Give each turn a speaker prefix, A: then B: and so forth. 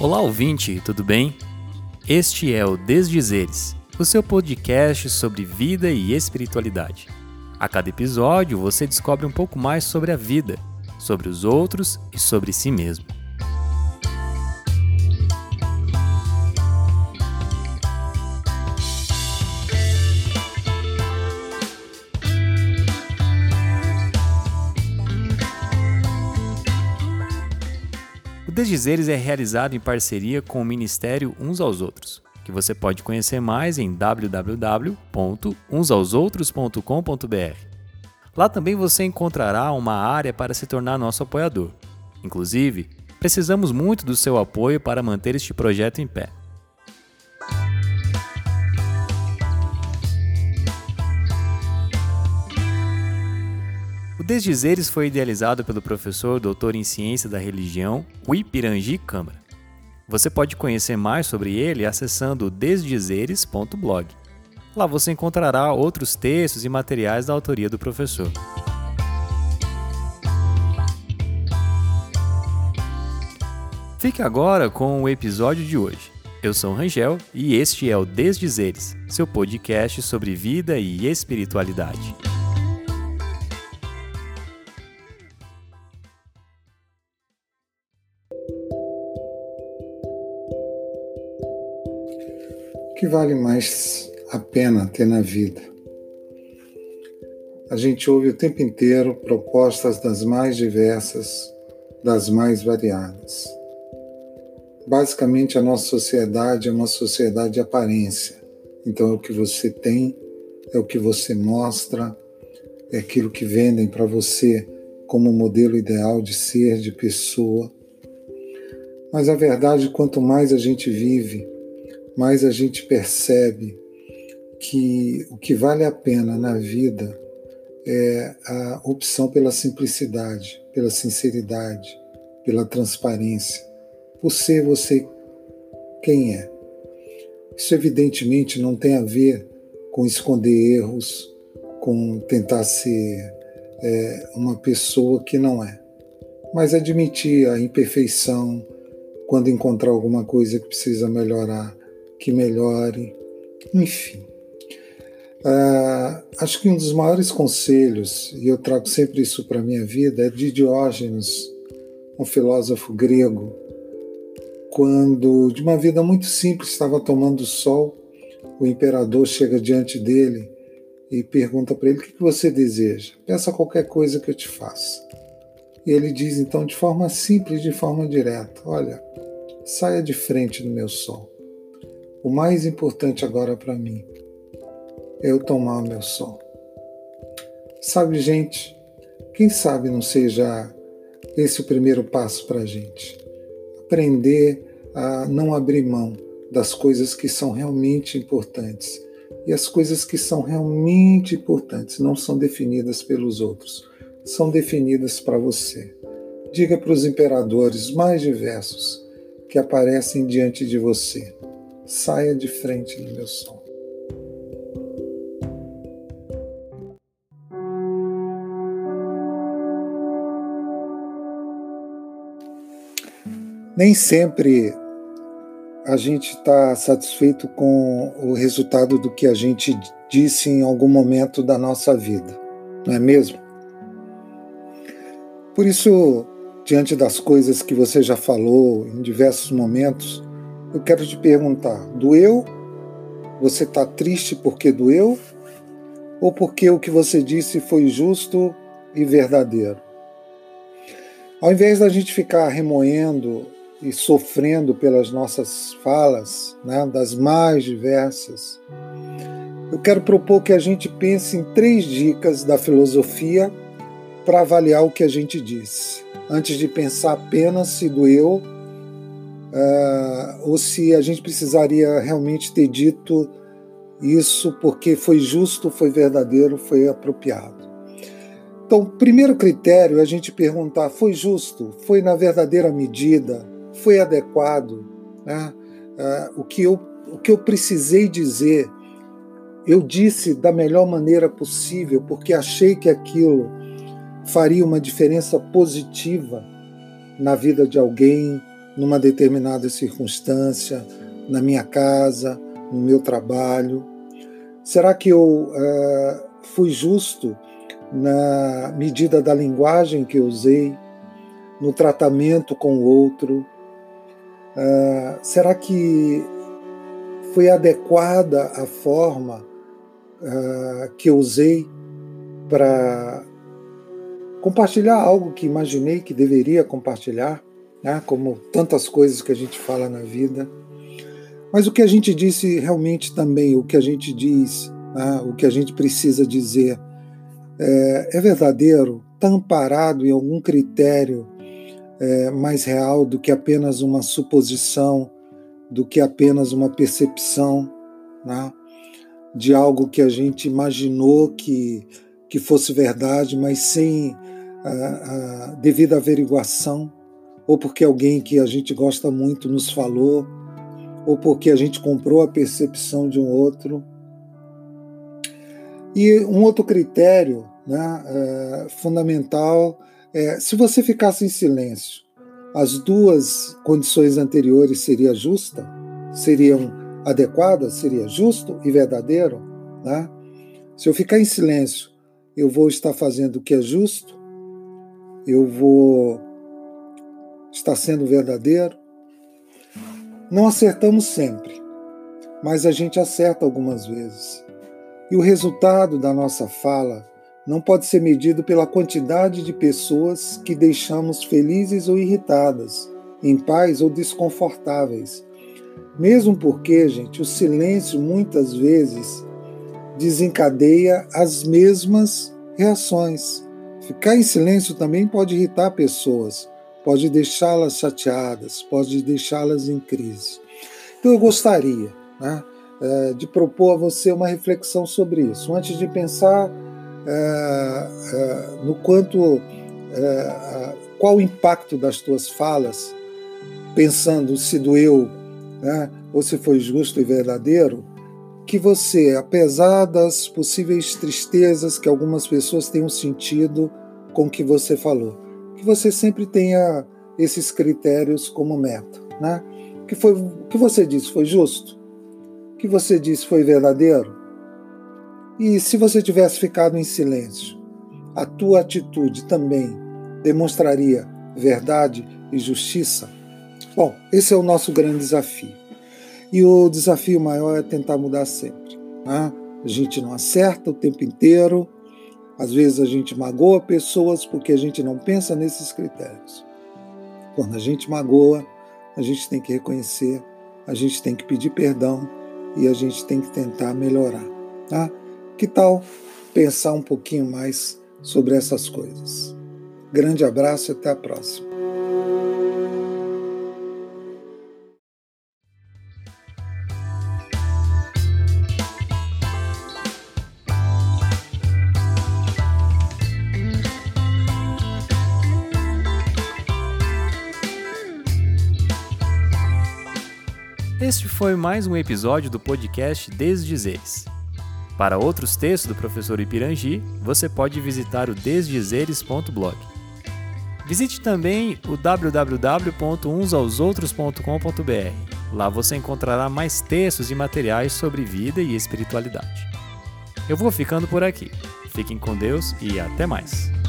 A: Olá, ouvinte, tudo bem? Este é o Desdizeres, o seu podcast sobre vida e espiritualidade. A cada episódio você descobre um pouco mais sobre a vida, sobre os outros e sobre si mesmo. O Desdizeres é realizado em parceria com o Ministério Uns aos Outros, que você pode conhecer mais em www.unsaosoutros.com.br. Lá também você encontrará uma área para se tornar nosso apoiador. Inclusive, precisamos muito do seu apoio para manter este projeto em pé. Desdizeres foi idealizado pelo professor doutor em ciência da religião Uipirangi Câmara. Você pode conhecer mais sobre ele acessando desdizeres.blog. Lá você encontrará outros textos e materiais da autoria do professor. Fique agora com o episódio de hoje. Eu sou Rangel e este é o Desdizeres, seu podcast sobre vida e espiritualidade.
B: Que vale mais a pena ter na vida? A gente ouve o tempo inteiro propostas das mais diversas, das mais variadas. Basicamente, a nossa sociedade é uma sociedade de aparência. Então, é o que você tem, é o que você mostra, é aquilo que vendem para você como modelo ideal de ser, de pessoa. Mas a verdade, quanto mais a gente vive, mais a gente percebe que o que vale a pena na vida é a opção pela simplicidade, pela sinceridade, pela transparência, por ser você quem é. Isso evidentemente não tem a ver com esconder erros, com tentar ser é, uma pessoa que não é, mas admitir a imperfeição quando encontrar alguma coisa que precisa melhorar, que melhore, enfim. Uh, acho que um dos maiores conselhos, e eu trago sempre isso para a minha vida, é de Diógenes, um filósofo grego, quando, de uma vida muito simples, estava tomando sol, o imperador chega diante dele e pergunta para ele: O que você deseja? Peça qualquer coisa que eu te faça. E ele diz então, de forma simples, de forma direta: Olha, saia de frente do meu sol. O mais importante agora para mim é eu tomar meu sol. Sabe, gente, quem sabe não seja esse o primeiro passo para a gente? Aprender a não abrir mão das coisas que são realmente importantes. E as coisas que são realmente importantes não são definidas pelos outros, são definidas para você. Diga para os imperadores mais diversos que aparecem diante de você saia de frente do meu som. Nem sempre a gente está satisfeito com o resultado do que a gente disse em algum momento da nossa vida, não é mesmo? Por isso, diante das coisas que você já falou em diversos momentos, eu quero te perguntar: doeu? Você está triste porque doeu? Ou porque o que você disse foi justo e verdadeiro? Ao invés da gente ficar remoendo e sofrendo pelas nossas falas, né, das mais diversas, eu quero propor que a gente pense em três dicas da filosofia para avaliar o que a gente disse, antes de pensar apenas se doeu uh, ou se a gente precisaria realmente ter dito isso porque foi justo, foi verdadeiro, foi apropriado. Então, primeiro critério é a gente perguntar: foi justo? Foi na verdadeira medida? Foi adequado? Né? Uh, o, que eu, o que eu precisei dizer, eu disse da melhor maneira possível, porque achei que aquilo faria uma diferença positiva na vida de alguém, numa determinada circunstância, na minha casa, no meu trabalho? Será que eu uh, fui justo na medida da linguagem que usei, no tratamento com o outro? Uh, será que foi adequada a forma uh, que usei para compartilhar algo que imaginei que deveria compartilhar, né? como tantas coisas que a gente fala na vida? Mas o que a gente disse realmente também, o que a gente diz, né? o que a gente precisa dizer, é, é verdadeiro, está amparado em algum critério é, mais real do que apenas uma suposição, do que apenas uma percepção né? de algo que a gente imaginou que, que fosse verdade, mas sem a, a devida averiguação, ou porque alguém que a gente gosta muito nos falou, ou porque a gente comprou a percepção de um outro. E um outro critério né, é, fundamental é se você ficasse em silêncio, as duas condições anteriores seria justa, seriam adequadas, seria justo e verdadeiro. Né? Se eu ficar em silêncio, eu vou estar fazendo o que é justo, eu vou estar sendo verdadeiro, não acertamos sempre, mas a gente acerta algumas vezes. E o resultado da nossa fala não pode ser medido pela quantidade de pessoas que deixamos felizes ou irritadas, em paz ou desconfortáveis. Mesmo porque, gente, o silêncio muitas vezes desencadeia as mesmas reações. Ficar em silêncio também pode irritar pessoas, pode deixá-las chateadas, pode deixá-las em crise. Então eu gostaria né, é, de propor a você uma reflexão sobre isso. Antes de pensar é, é, no quanto, qual o impacto das tuas falas, pensando se doeu né, ou se foi justo e verdadeiro, que você, apesar das possíveis tristezas que algumas pessoas tenham sentido com o que você falou, que você sempre tenha esses critérios como meta, né? Que foi o que você disse foi justo, o que você disse foi verdadeiro. E se você tivesse ficado em silêncio, a tua atitude também demonstraria verdade e justiça? Bom, esse é o nosso grande desafio. E o desafio maior é tentar mudar sempre. Né? A gente não acerta o tempo inteiro, às vezes a gente magoa pessoas porque a gente não pensa nesses critérios. Quando a gente magoa, a gente tem que reconhecer, a gente tem que pedir perdão e a gente tem que tentar melhorar. Tá? Que tal pensar um pouquinho mais sobre essas coisas? Grande abraço e até a próxima.
A: Este foi mais um episódio do podcast Desdizeres. Para outros textos do professor Ipirangi, você pode visitar o desdizeres.blog. Visite também o www.unsaosoutros.com.br. Lá você encontrará mais textos e materiais sobre vida e espiritualidade. Eu vou ficando por aqui. Fiquem com Deus e até mais.